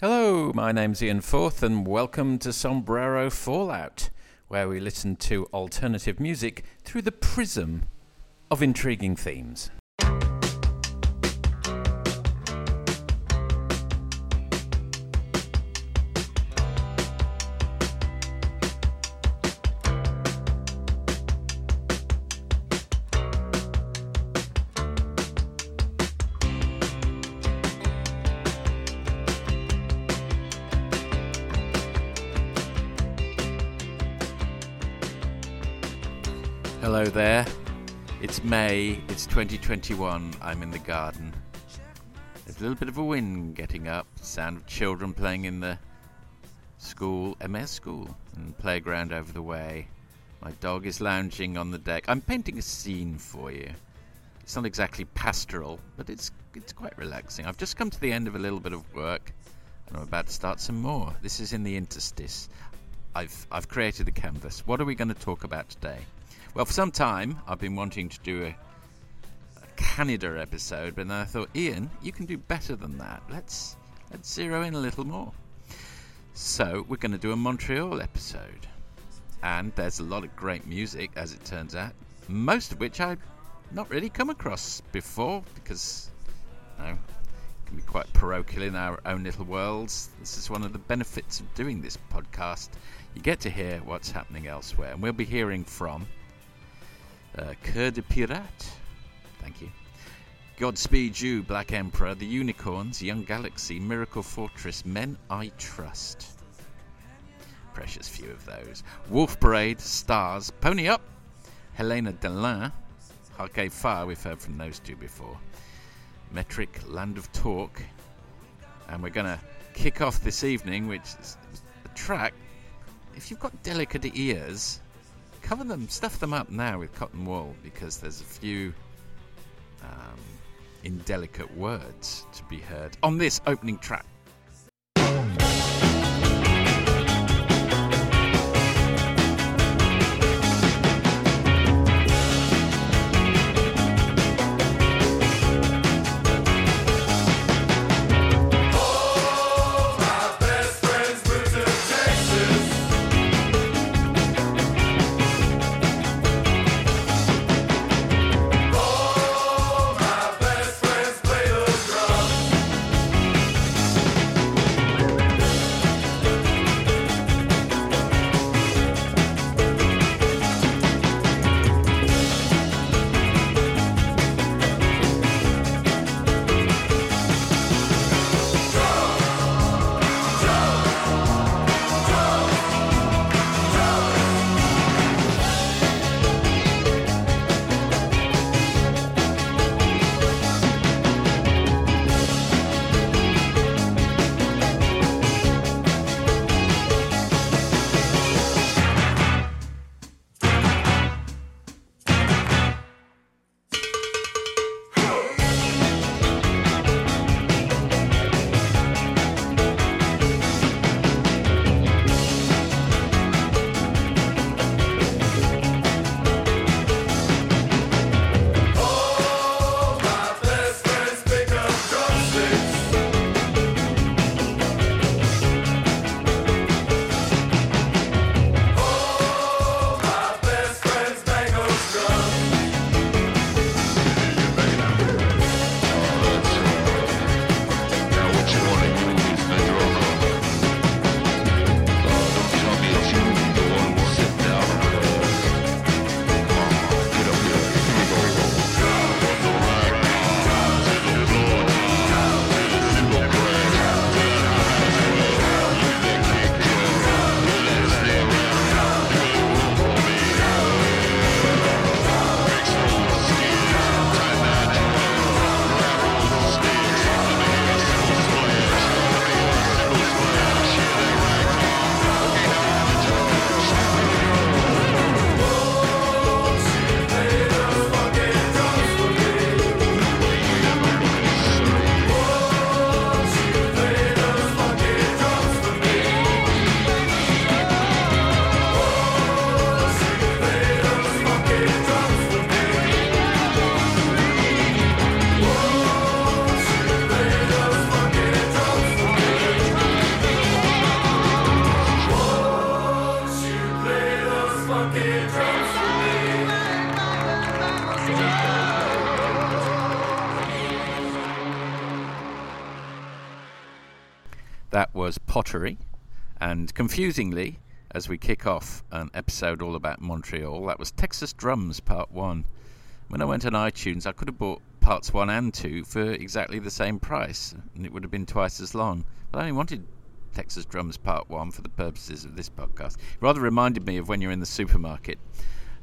Hello, my name's Ian Forth, and welcome to Sombrero Fallout, where we listen to alternative music through the prism of intriguing themes. May, it's 2021. I'm in the garden. There's a little bit of a wind getting up, sound of children playing in the school, MS school, and playground over the way. My dog is lounging on the deck. I'm painting a scene for you. It's not exactly pastoral, but it's it's quite relaxing. I've just come to the end of a little bit of work, and I'm about to start some more. This is in the interstice. I've I've created a canvas. What are we going to talk about today? Well, for some time, I've been wanting to do a Canada episode, but then I thought, Ian, you can do better than that. Let's let's zero in a little more. So we're going to do a Montreal episode, and there's a lot of great music, as it turns out. Most of which I've not really come across before, because you know, it can be quite parochial in our own little worlds. This is one of the benefits of doing this podcast. You get to hear what's happening elsewhere, and we'll be hearing from uh, Coeur de Pirate. Thank you. Godspeed You, Black Emperor, The Unicorns, Young Galaxy, Miracle Fortress, Men I Trust. Precious few of those. Wolf Parade, Stars, Pony Up, Helena Deland, Arcade Fire, we've heard from those two before. Metric, Land of Talk. And we're going to kick off this evening, which is a track. If you've got delicate ears, cover them, stuff them up now with cotton wool because there's a few um, indelicate words to be heard on this opening track. Pottery, and confusingly, as we kick off an episode all about Montreal, that was Texas Drums Part 1. When I went on iTunes, I could have bought parts 1 and 2 for exactly the same price, and it would have been twice as long. But I only wanted Texas Drums Part 1 for the purposes of this podcast. It rather reminded me of when you're in the supermarket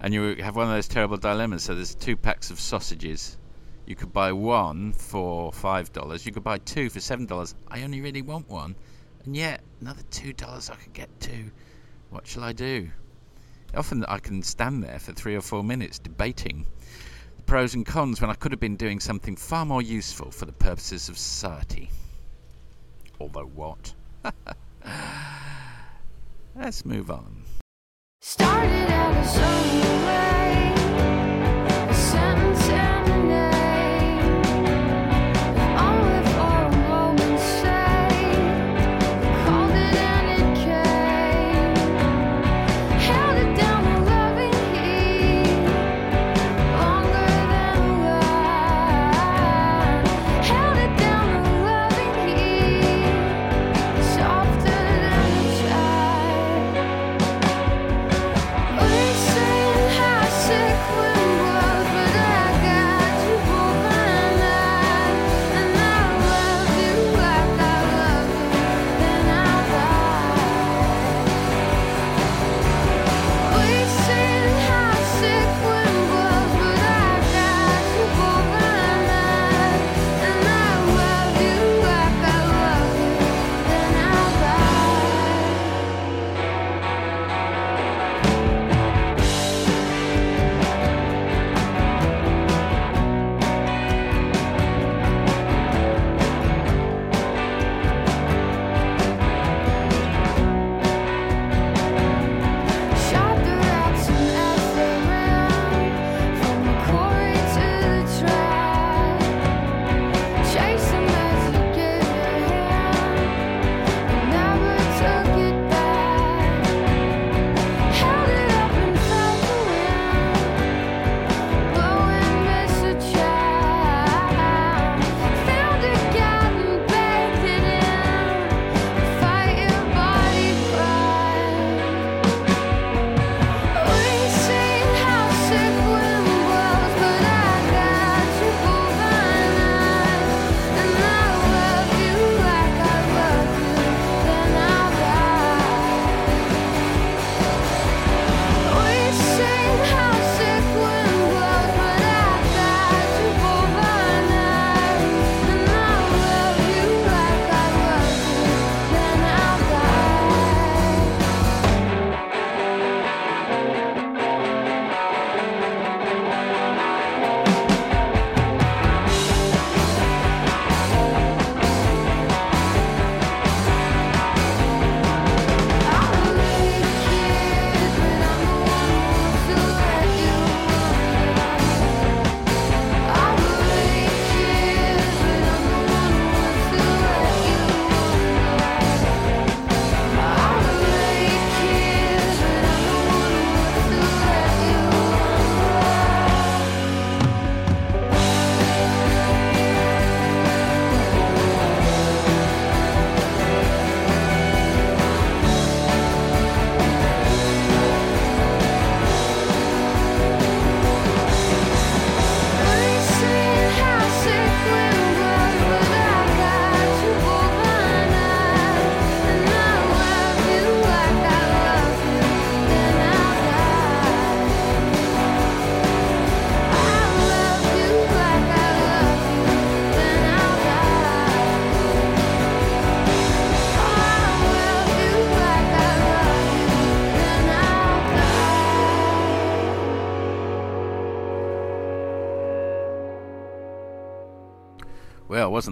and you have one of those terrible dilemmas. So there's two packs of sausages. You could buy one for five dollars. You could buy two for seven dollars. I only really want one, and yet another two dollars I could get two. What shall I do? Often I can stand there for three or four minutes debating the pros and cons when I could have been doing something far more useful for the purposes of society. Although what? Let's move on. Started out a sentence and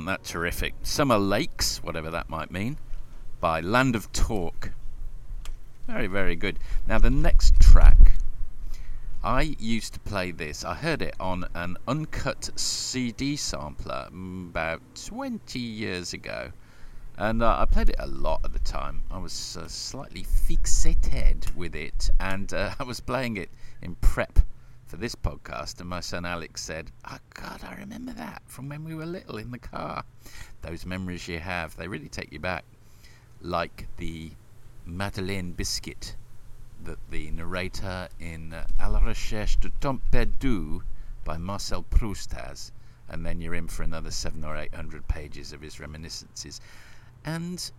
Wasn't that terrific? Summer Lakes, whatever that might mean, by Land of Talk. Very, very good. Now, the next track, I used to play this. I heard it on an uncut CD sampler about 20 years ago. And uh, I played it a lot at the time. I was uh, slightly fixated with it, and uh, I was playing it in prep for this podcast. And my son Alex said, Oh, God, I remember that from when we were little in the car. Those memories you have, they really take you back. like the Madeleine biscuit that the narrator in uh, À la recherche du temps perdu by Marcel Proust has, and then you're in for another seven or eight hundred pages of his reminiscences. And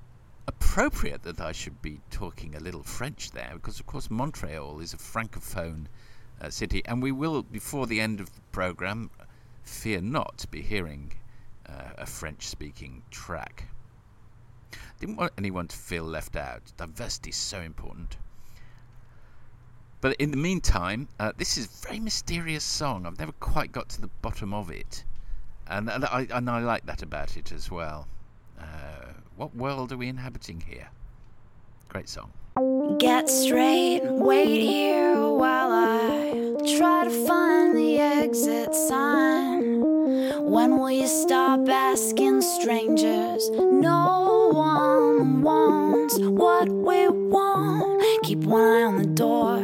appropriate that I should be talking a little French there, because of course Montreal is a francophone uh, city, and we will, before the end of the program, fear not, be hearing uh, a French speaking track. Didn't want anyone to feel left out. Diversity is so important. But in the meantime, uh, this is a very mysterious song. I've never quite got to the bottom of it. And, and, I, and I like that about it as well. Uh, what world are we inhabiting here? Great song. Get straight, wait here while I try to find the exit sign. When will you stop asking strangers? No one wants what we want. Keep one eye on the door,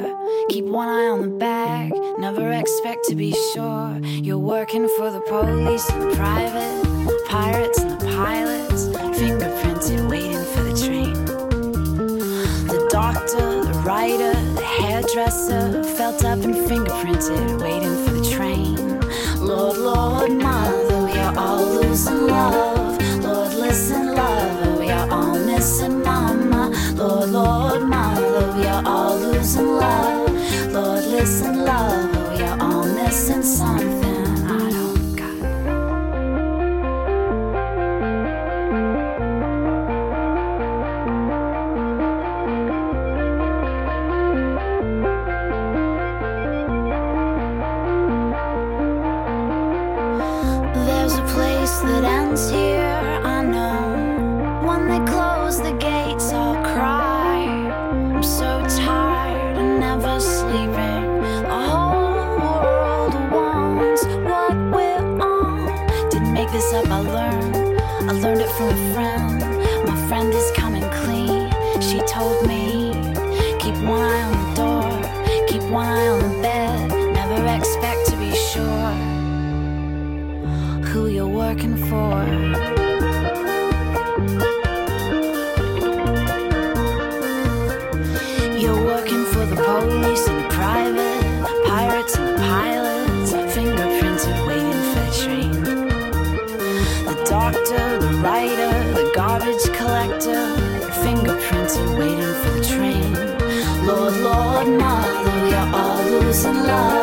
keep one eye on the bag. Never expect to be sure. You're working for the police and the private, the pirates and the pilots. Fingerprinted, waiting for the train. The doctor, the writer, the hairdresser, felt up and fingerprinted, waiting for the train. Lord, Lord, Mother, we are all losing love. Losing love.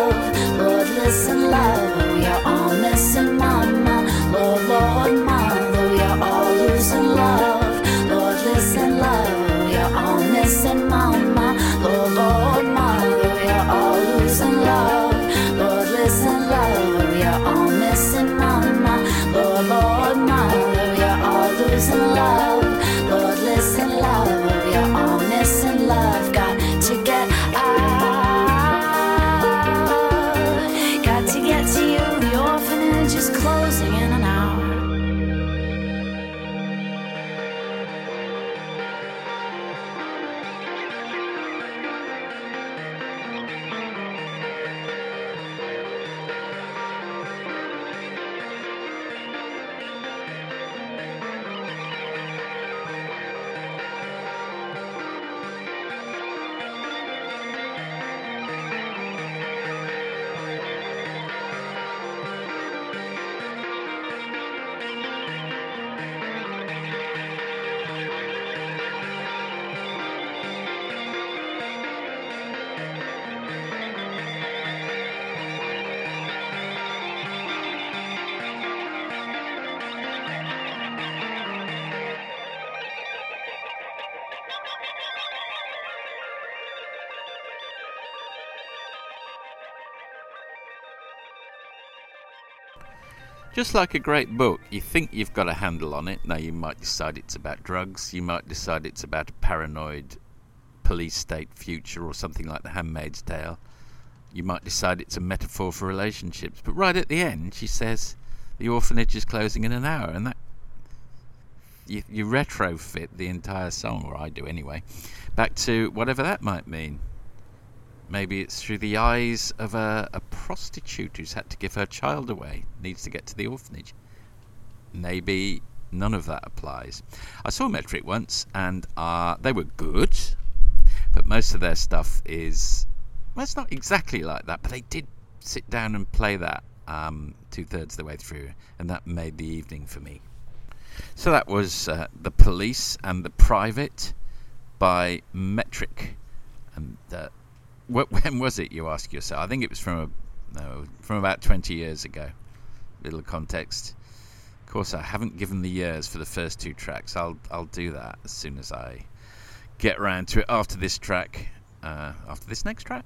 Just like a great book, you think you've got a handle on it. Now, you might decide it's about drugs, you might decide it's about a paranoid police state future or something like The Handmaid's Tale. You might decide it's a metaphor for relationships. But right at the end, she says the orphanage is closing in an hour, and that. You, you retrofit the entire song, or I do anyway, back to whatever that might mean. Maybe it's through the eyes of a, a prostitute who's had to give her child away, needs to get to the orphanage. Maybe none of that applies. I saw Metric once, and uh, they were good, but most of their stuff is well, it's not exactly like that. But they did sit down and play that um, two thirds of the way through, and that made the evening for me. So that was uh, the police and the private by Metric, and uh, when was it? You ask yourself. I think it was from a, no, from about 20 years ago. Little context. Of course, I haven't given the years for the first two tracks. I'll I'll do that as soon as I get round to it after this track. Uh, after this next track.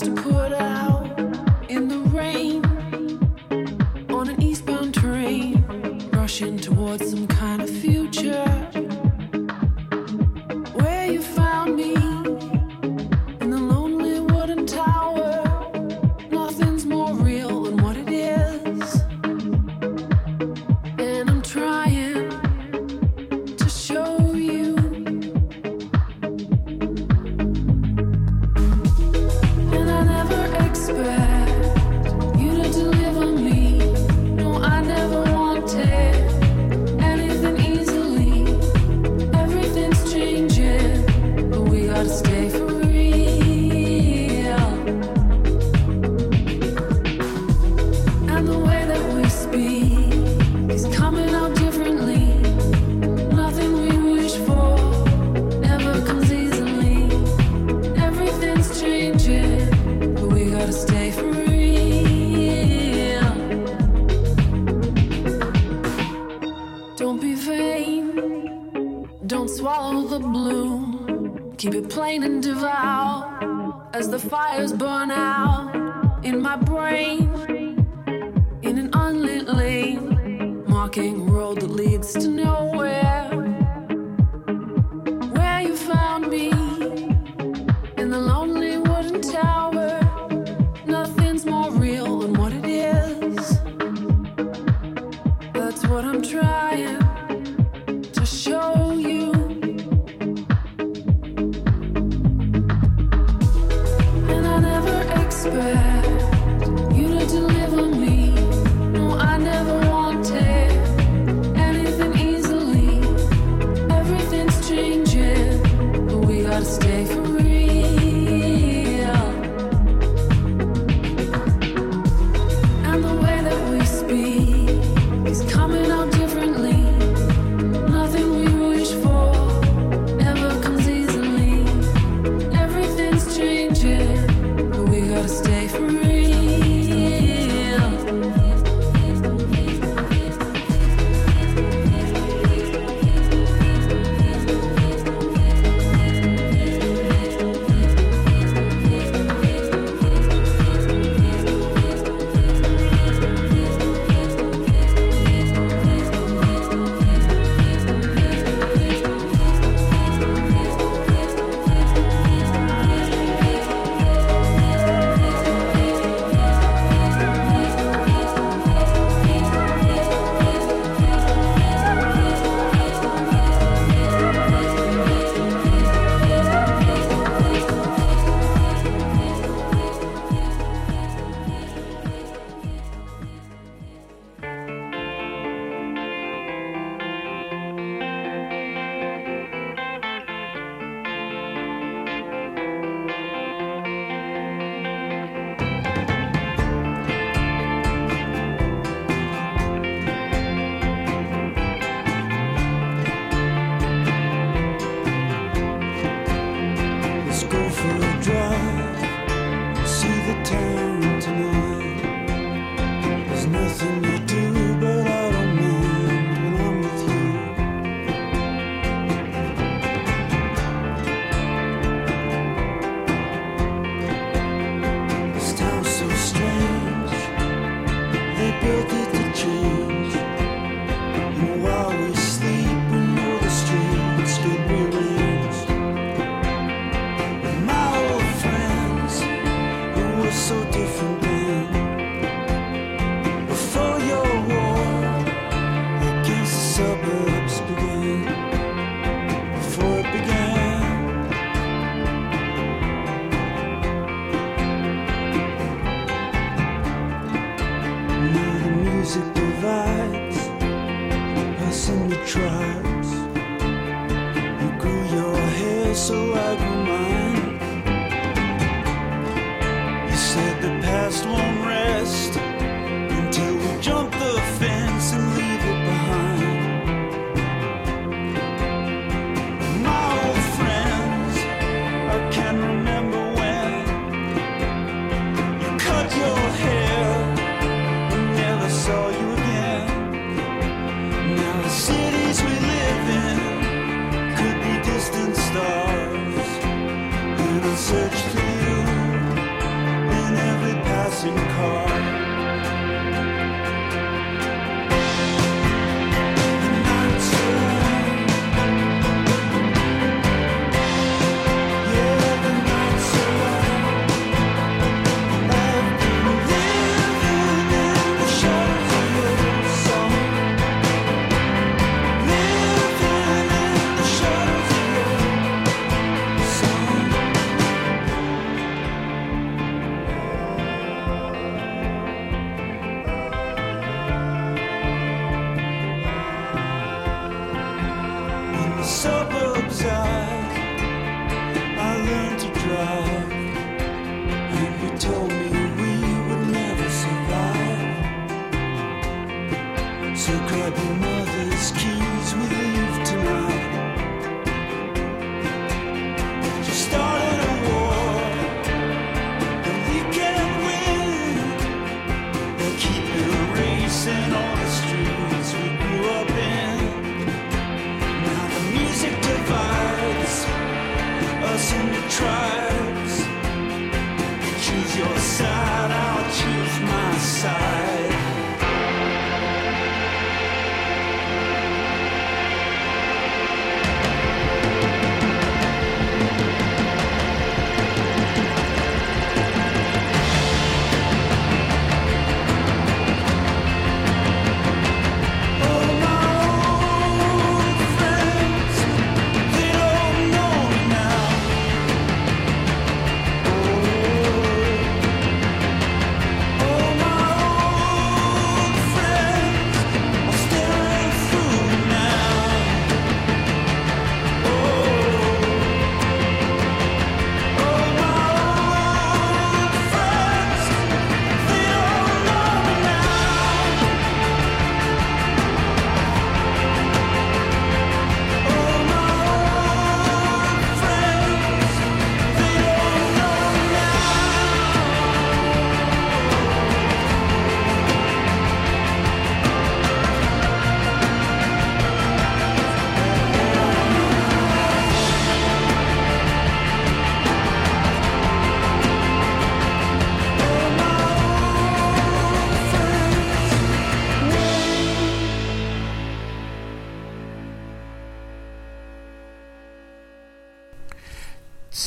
To put out bloom. Keep it plain and devout as the fires burn out in my brain in an unlit lane, marking a road that leads to nowhere.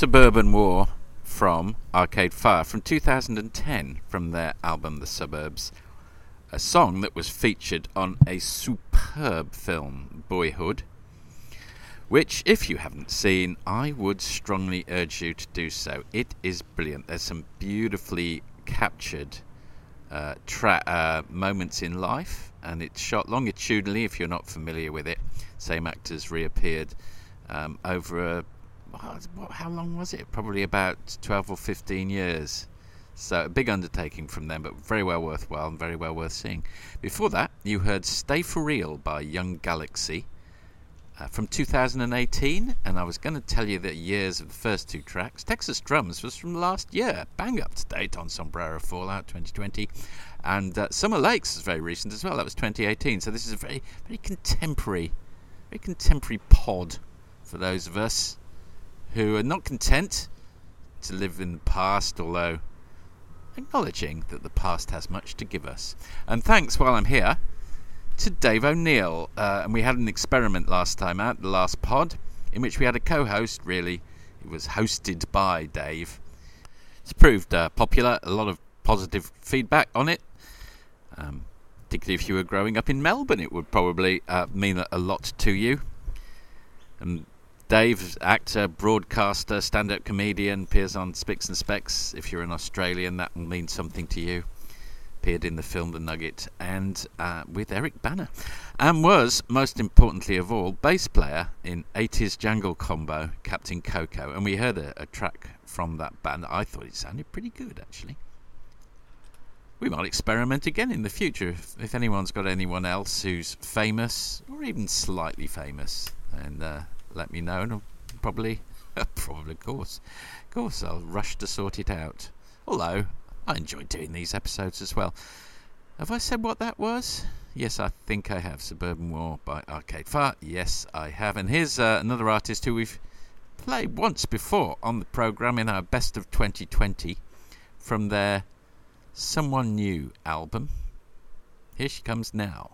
Suburban War from Arcade Fire from 2010 from their album The Suburbs. A song that was featured on a superb film, Boyhood, which, if you haven't seen, I would strongly urge you to do so. It is brilliant. There's some beautifully captured uh, tra- uh, moments in life, and it's shot longitudinally. If you're not familiar with it, same actors reappeared um, over a how long was it? Probably about 12 or 15 years. So a big undertaking from them, but very well worthwhile and very well worth seeing. Before that, you heard "Stay for Real" by Young Galaxy uh, from 2018, and I was going to tell you the years of the first two tracks. Texas Drums was from last year, bang up to date on Sombrero Fallout 2020, and uh, Summer Lakes is very recent as well. That was 2018. So this is a very, very contemporary, very contemporary pod for those of us who are not content to live in the past, although acknowledging that the past has much to give us. And thanks while I'm here to Dave O'Neill. Uh, and we had an experiment last time out, the last pod, in which we had a co host, really. It was hosted by Dave. It's proved uh, popular, a lot of positive feedback on it. Um, particularly if you were growing up in Melbourne, it would probably uh, mean a- lot to you. And Dave, actor, broadcaster, stand-up comedian, appears on Spicks and Specks. If you're an Australian, that will mean something to you. appeared in the film The Nugget and uh, with Eric Bana. and was, most importantly of all, bass player in 80s Jungle Combo, Captain Coco. And we heard a, a track from that band. I thought it sounded pretty good, actually. We might experiment again in the future if, if anyone's got anyone else who's famous or even slightly famous, and uh, let me know, and I'll probably, probably, of course, of course, I'll rush to sort it out. Although I enjoy doing these episodes as well. Have I said what that was? Yes, I think I have. Suburban War by Arcade Fire. Yes, I have. And here's uh, another artist who we've played once before on the programme in our Best of 2020 from their Someone New album. Here she comes now.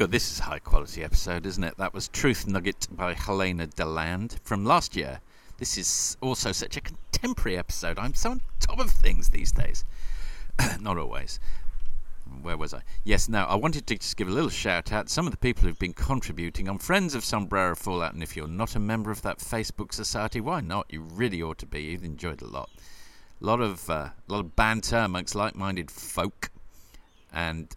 Good. This is a high quality episode, isn't it? That was Truth Nugget by Helena Deland from last year. This is also such a contemporary episode. I'm so on top of things these days. Not always. Where was I? Yes, now I wanted to just give a little shout out to some of the people who've been contributing. I'm friends of Sombrero Fallout, and if you're not a member of that Facebook society, why not? You really ought to be. You've enjoyed a lot. A lot of uh, lot of banter amongst like-minded folk. And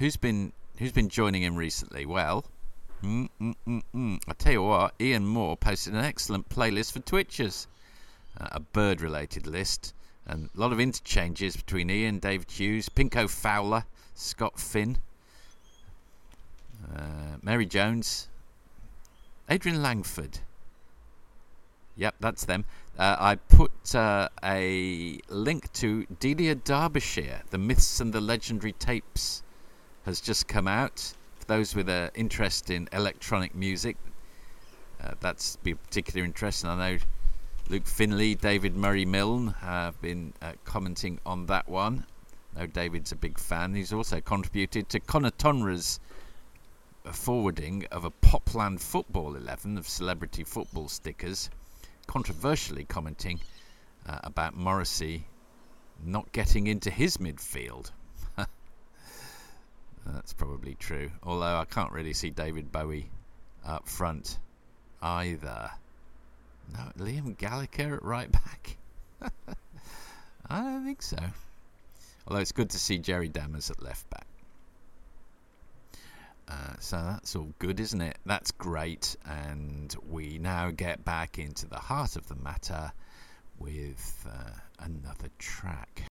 who's been who's been joining in recently? Well, mm, mm, mm. I tell you what, Ian Moore posted an excellent playlist for Twitchers, uh, a bird-related list, and a lot of interchanges between Ian, David Hughes, Pinko Fowler, Scott Finn, uh, Mary Jones, Adrian Langford. Yep, that's them. Uh, I put uh, a link to Delia Derbyshire, the Myths and the Legendary Tapes has just come out. For those with an interest in electronic music, uh, that's be particularly interesting. I know Luke Finley, David Murray Milne have been uh, commenting on that one. Know David's a big fan. He's also contributed to Connor Tonra's forwarding of a Popland Football 11 of celebrity football stickers, controversially commenting uh, about Morrissey not getting into his midfield. That's probably true. Although I can't really see David Bowie up front either. No, Liam Gallagher at right back. I don't think so. Although it's good to see Jerry Dammers at left back. Uh, so that's all good, isn't it? That's great. And we now get back into the heart of the matter with uh, another track.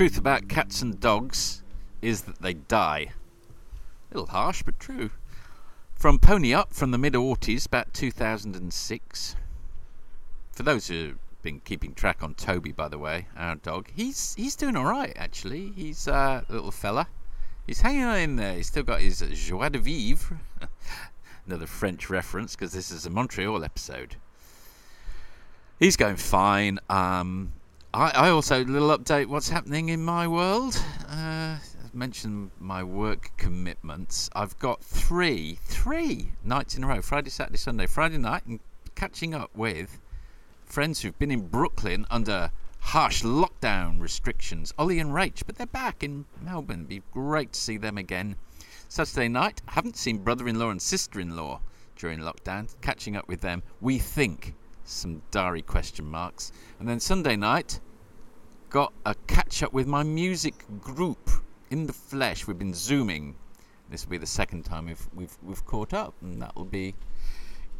Truth about cats and dogs is that they die. A little harsh, but true. From Pony Up from the mid aughties, about 2006. For those who've been keeping track on Toby, by the way, our dog, he's he's doing all right actually. He's a little fella. He's hanging on in there. He's still got his joie de vivre. Another French reference because this is a Montreal episode. He's going fine. Um, I, I also a little update what's happening in my world. Uh, I've mentioned my work commitments. I've got three, three nights in a row: Friday, Saturday, Sunday. Friday night, and catching up with friends who've been in Brooklyn under harsh lockdown restrictions. Ollie and Rach, but they're back in Melbourne. It'd be great to see them again. Saturday night, haven't seen brother-in-law and sister-in-law during lockdown. Catching up with them. We think some diary question marks. And then Sunday night, got a catch up with my music group in the flesh. We've been zooming. This will be the second time we've we've we've caught up, and that will be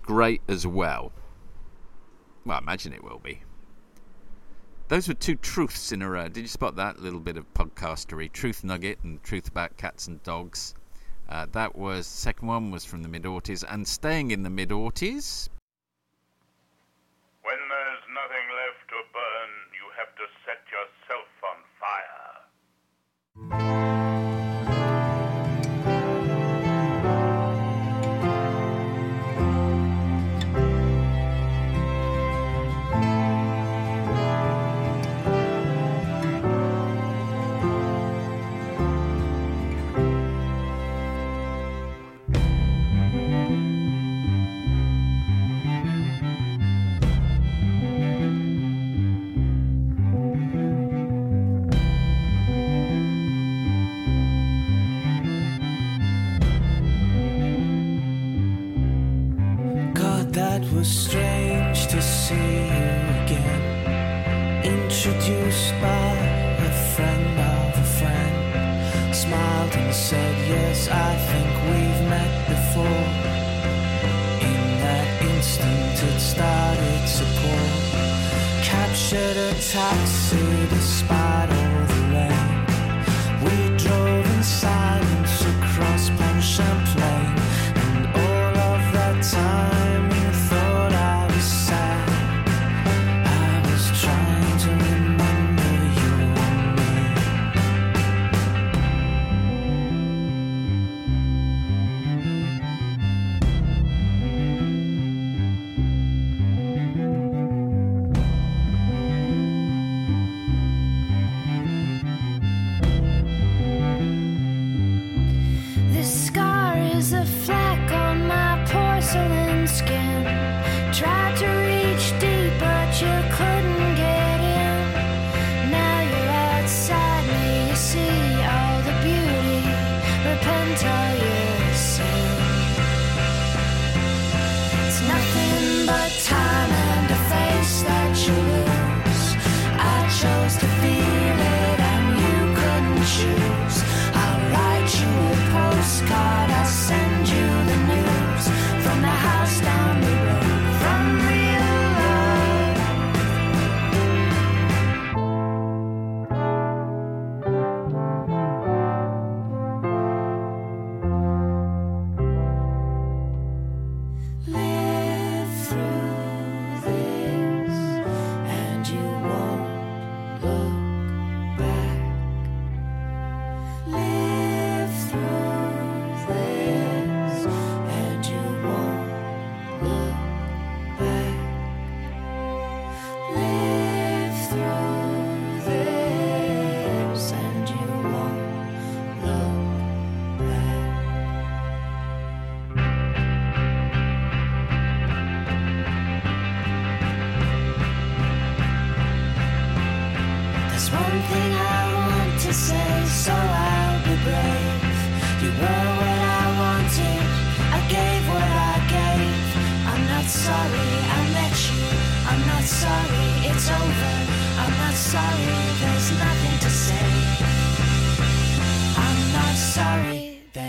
great as well. Well, I imagine it will be. Those were two truths in a row. Did you spot that little bit of podcastery? Truth nugget and truth about cats and dogs. Uh, that was second one was from the mid 80s and staying in the mid 80s taxi despite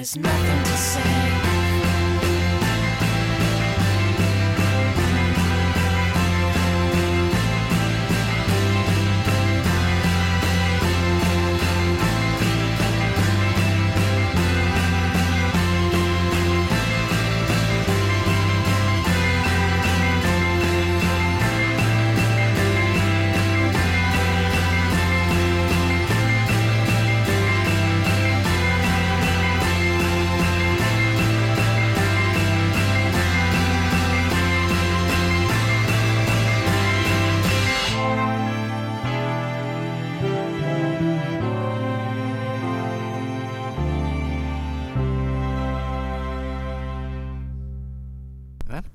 there's nothing to say.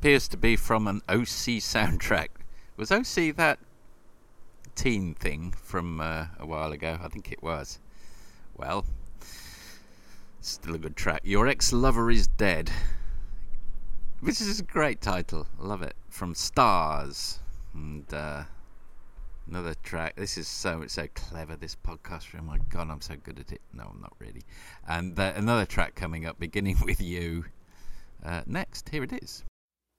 Appears to be from an OC soundtrack. Was OC that teen thing from uh, a while ago? I think it was. Well, still a good track. Your ex lover is dead. This is a great title. I love it. From Stars. And uh, another track. This is so so clever. This podcast. Oh my god, I'm so good at it. No, I'm not really. And uh, another track coming up, beginning with you. Uh, next, here it is.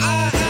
I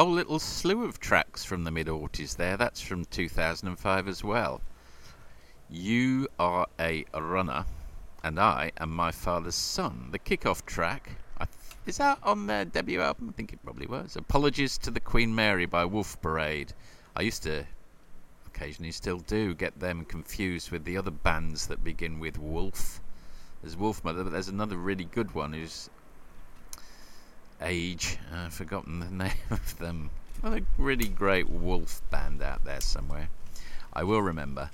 Whole little slew of tracks from the mid 80s there. That's from 2005 as well. You are a runner, and I am my father's son. The kick-off track. Is that on their debut album? I think it probably was. Apologies to the Queen Mary by Wolf Parade. I used to occasionally still do get them confused with the other bands that begin with Wolf. There's Wolf Mother, but there's another really good one who's Age. Uh, I've forgotten the name of them. Well, a really great Wolf band out there somewhere. I will remember.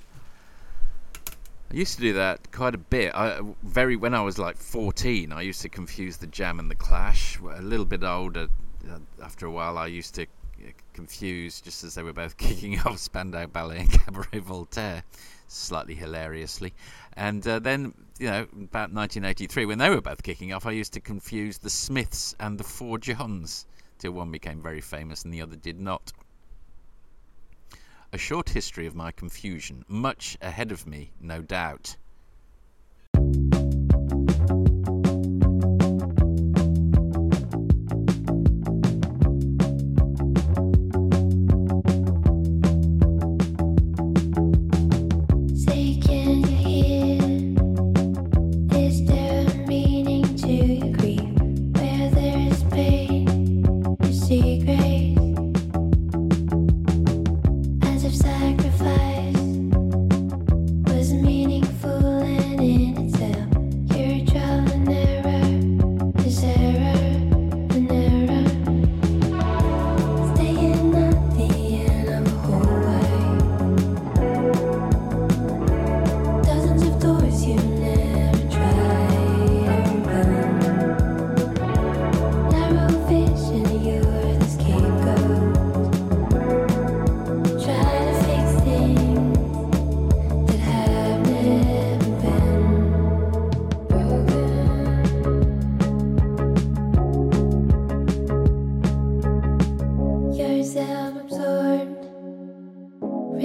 I used to do that quite a bit. I very when I was like 14, I used to confuse the Jam and the Clash. A little bit older, uh, after a while, I used to uh, confuse just as they were both kicking off Spandau Ballet and Cabaret Voltaire, slightly hilariously. And uh, then, you know, about 1983, when they were both kicking off, I used to confuse the Smiths and the Four Johns till one became very famous and the other did not. A short history of my confusion, much ahead of me, no doubt.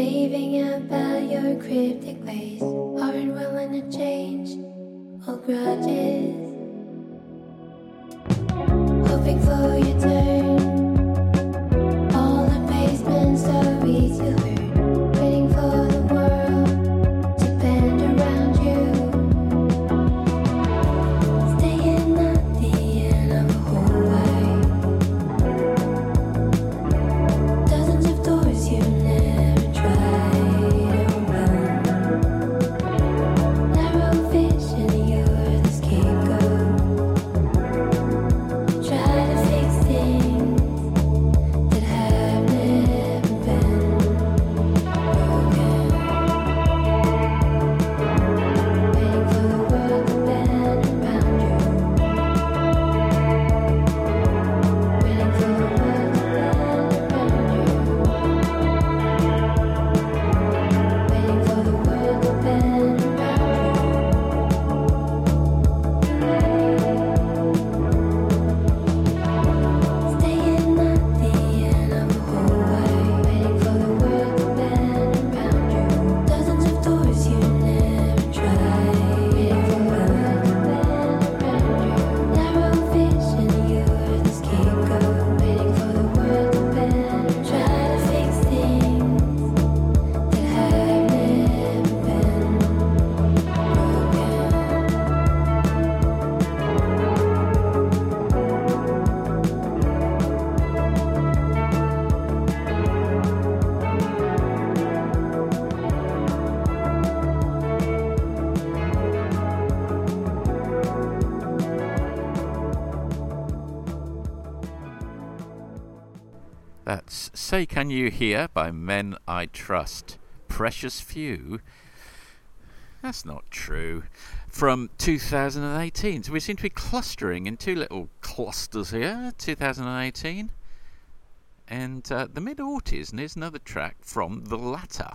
Raving about your cryptic ways, aren't willing to change old grudges. Hoping for your turn. Can you hear by men I trust? Precious few. That's not true. From 2018. So we seem to be clustering in two little clusters here. 2018. And uh, the mid 80s, and here's another track from the latter.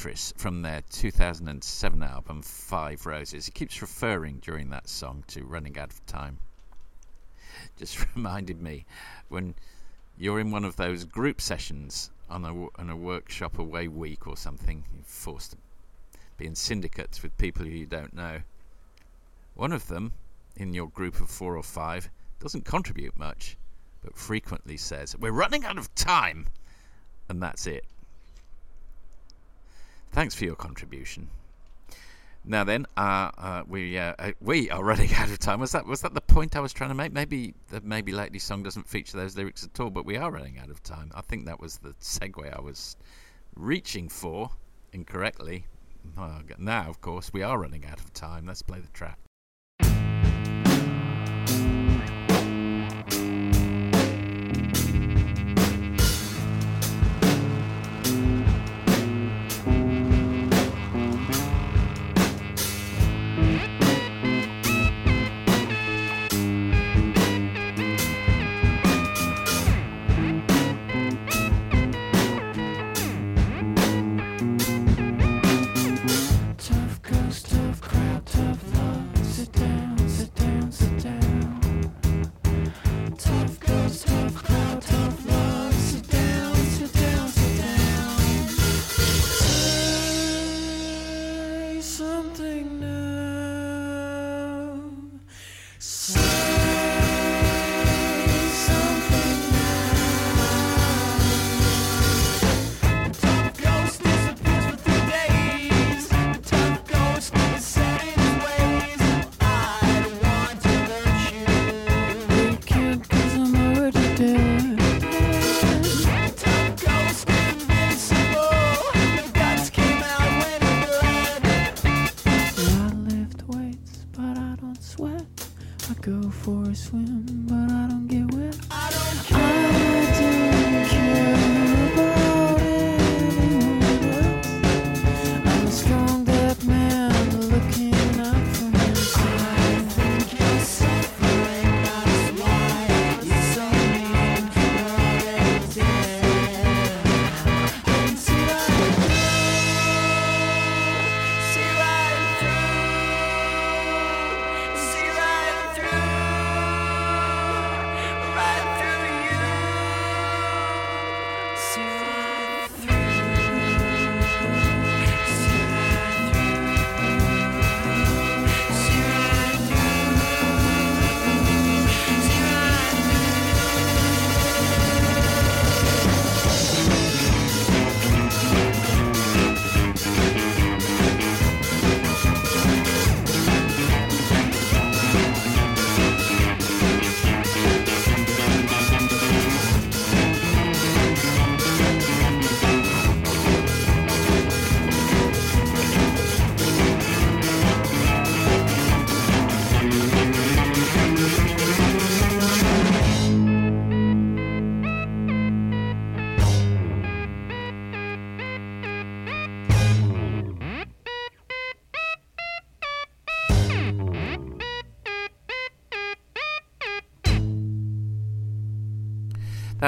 Fortress from their 2007 album Five Roses. He keeps referring during that song to running out of time. Just reminded me when you're in one of those group sessions on a, on a workshop away week or something, you're forced to be in syndicates with people who you don't know. One of them, in your group of four or five, doesn't contribute much, but frequently says, We're running out of time! And that's it. Thanks for your contribution. Now then, uh, uh, we uh, uh, we are running out of time. Was that was that the point I was trying to make? Maybe the maybe lately song doesn't feature those lyrics at all, but we are running out of time. I think that was the segue I was reaching for incorrectly. Well, now, of course, we are running out of time. Let's play the track.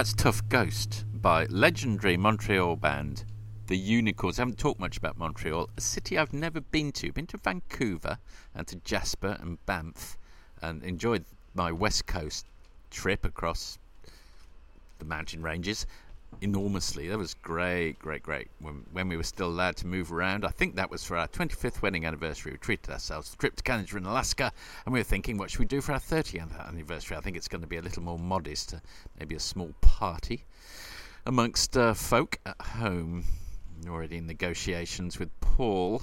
That's Tough Ghost by legendary Montreal band The Unicorns. I haven't talked much about Montreal, a city I've never been to. Been to Vancouver and to Jasper and Banff and enjoyed my West Coast trip across the mountain ranges enormously. That was great, great, great. When, when we were still allowed to move around, I think that was for our 25th wedding anniversary. We treated ourselves a trip to Canada and Alaska, and we were thinking, what should we do for our 30th anniversary? I think it's going to be a little more modest, uh, maybe a small party amongst uh, folk at home. Already in negotiations with Paul,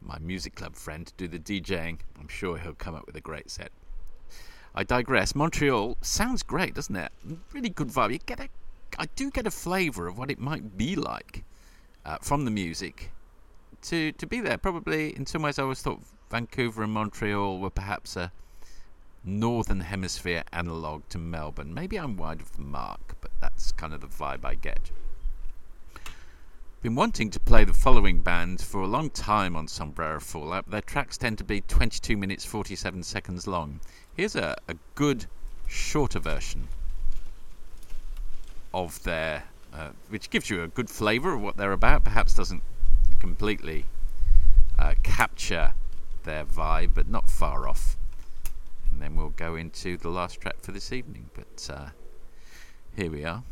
my music club friend, to do the DJing. I'm sure he'll come up with a great set. I digress. Montreal sounds great, doesn't it? Really good vibe. You get a, I do get a flavour of what it might be like uh, from the music to to be there. Probably in some ways, I always thought Vancouver and Montreal were perhaps a northern hemisphere analogue to Melbourne. Maybe I'm wide of the mark, but that's kind of the vibe I get. Been wanting to play the following band for a long time on Sombrero Fallout. Their tracks tend to be 22 minutes 47 seconds long. Here's a, a good shorter version. Of their, uh, which gives you a good flavour of what they're about. Perhaps doesn't completely uh, capture their vibe, but not far off. And then we'll go into the last track for this evening. But uh, here we are.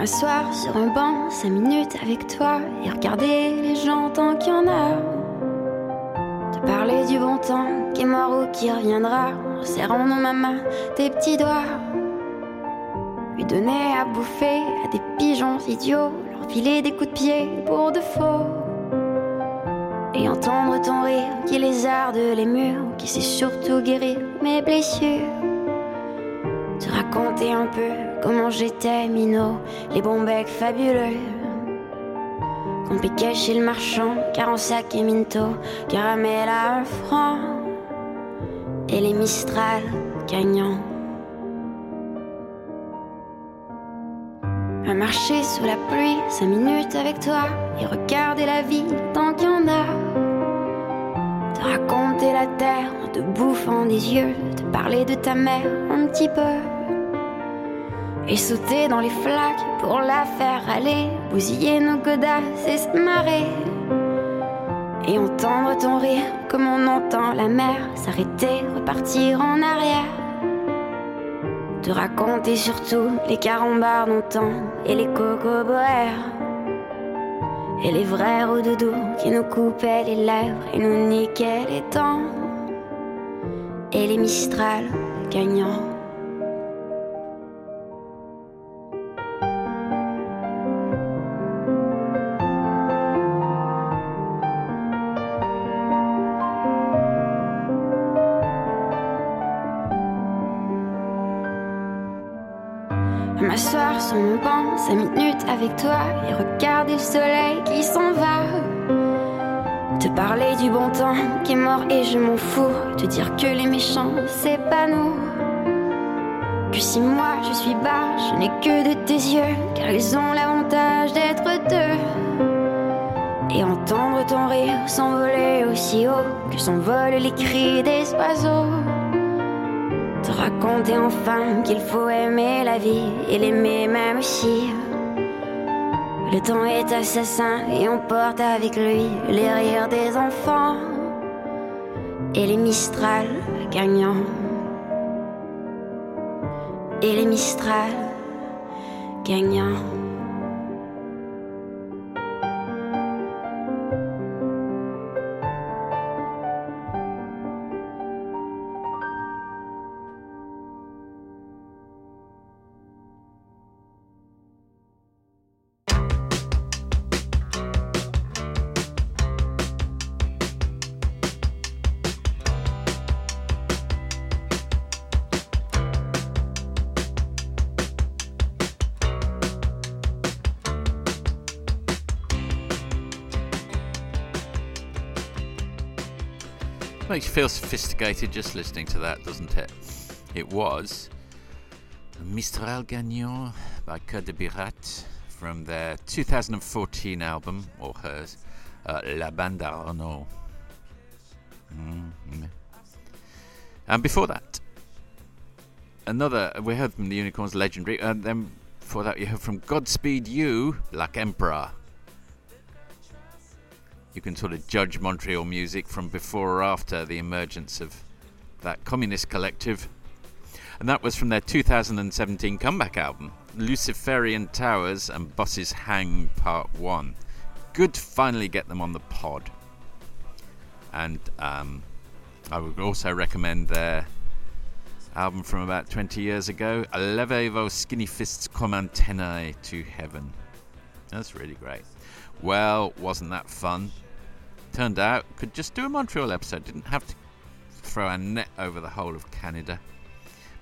M'asseoir sur un banc, cinq minutes avec toi et regarder les gens tant qu'il y en a. Te parler du bon temps qui est mort ou qui reviendra, en serrant dans ma main tes petits doigts. Lui donner à bouffer à des pigeons idiots, leur filer des coups de pied pour de faux. Et entendre ton rire qui lézarde les murs, qui sait surtout guérir mes blessures. Te raconter un peu comment j'étais minot, les bons becs fabuleux. Qu'on piquait chez le marchand, car en sac et minto, caramel à un franc. Et les Mistral gagnants. À marcher sous la pluie, cinq minutes avec toi, et regarder la vie tant qu'il y en a. Te raconter la terre te bouffant des yeux, te parler de ta mère un petit peu. Et sauter dans les flaques pour la faire aller, bousiller nos godasses et se marrer. Et entendre ton rire comme on entend la mer s'arrêter, repartir en arrière. Te raconter surtout les carambars d'antan et les cocoboères. Et les vrais doudous qui nous coupaient les lèvres et nous niquaient les dents. Et les Mistral gagnants. Cinq minutes avec toi et regarder le soleil qui s'en va. Te parler du bon temps qui est mort et je m'en fous. Te dire que les méchants, c'est pas nous. Que si moi je suis bas, je n'ai que de tes yeux, car ils ont l'avantage d'être deux. Et entendre ton rire s'envoler aussi haut que s'envolent les cris des oiseaux. Te raconter enfin qu'il faut aimer la vie et l'aimer même aussi. Le temps est assassin et on porte avec lui les rires des enfants et les Mistral gagnants. Et les Mistral gagnants. Feel sophisticated just listening to that, doesn't it? It was Mistral Gagnant by Cœur de Pirate from their 2014 album, or hers, uh, La Bande à Renaud. Mm-hmm. And before that, another, we heard from the Unicorns Legendary, and then before that, you heard from Godspeed You, Black Emperor. You can sort of judge Montreal music from before or after the emergence of that communist collective. And that was from their 2017 comeback album, Luciferian Towers and Bosses Hang Part 1. Good to finally get them on the pod. And um, I would also recommend their album from about 20 years ago, Leve vos skinny fists comme antennae to heaven. That's really great. Well, wasn't that fun? Turned out, could just do a Montreal episode, didn't have to throw a net over the whole of Canada.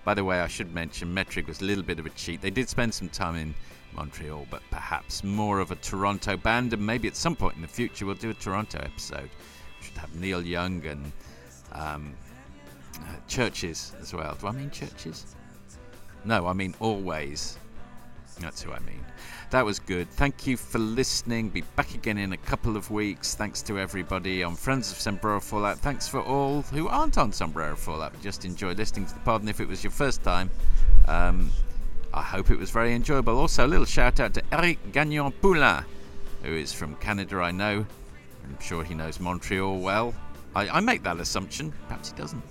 By the way, I should mention Metric was a little bit of a cheat. They did spend some time in Montreal, but perhaps more of a Toronto band, and maybe at some point in the future we'll do a Toronto episode. We should have Neil Young and um, uh, CHVRCHES as well. Do I mean CHVRCHES? No, I mean Alvvays. That's who I mean. That was good. Thank you for listening. Be back again in a couple of weeks. Thanks to everybody on Friends of Sombrero Fallout. Thanks for all who aren't on Sombrero Fallout. Just enjoy listening to the pod. And if it was your first time, um, I hope it was very enjoyable. Also, a little shout out to Eric Gagnon Poulin, who is from Canada, I know. I'm sure he knows Montreal well. I, I make that assumption. Perhaps he doesn't.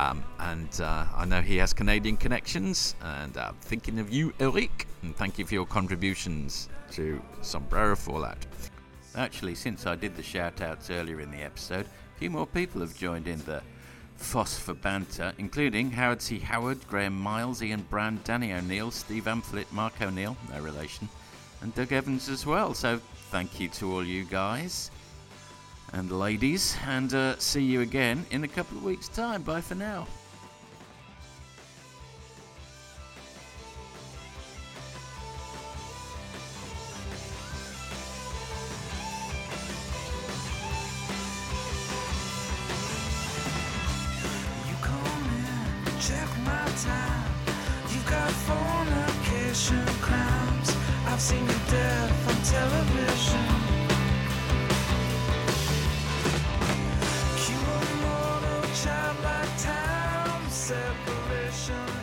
Um, and uh, I know he has Canadian connections, and uh, thinking of you, Eric, and thank you for your contributions to Sombrero Fallout. Actually, since I did the shout outs earlier in the episode, a few more people have joined in the Foss for banter, including Howard C. Howard, Graham Miles, Ian Brand, Danny O'Neill, Steve Amphlett, Mark O'Neill, no relation, and Doug Evans as well. So thank you to all you guys and ladies, and uh, see you again in a couple of weeks' time. Bye for now. I've seen your death on television. shine like time separation.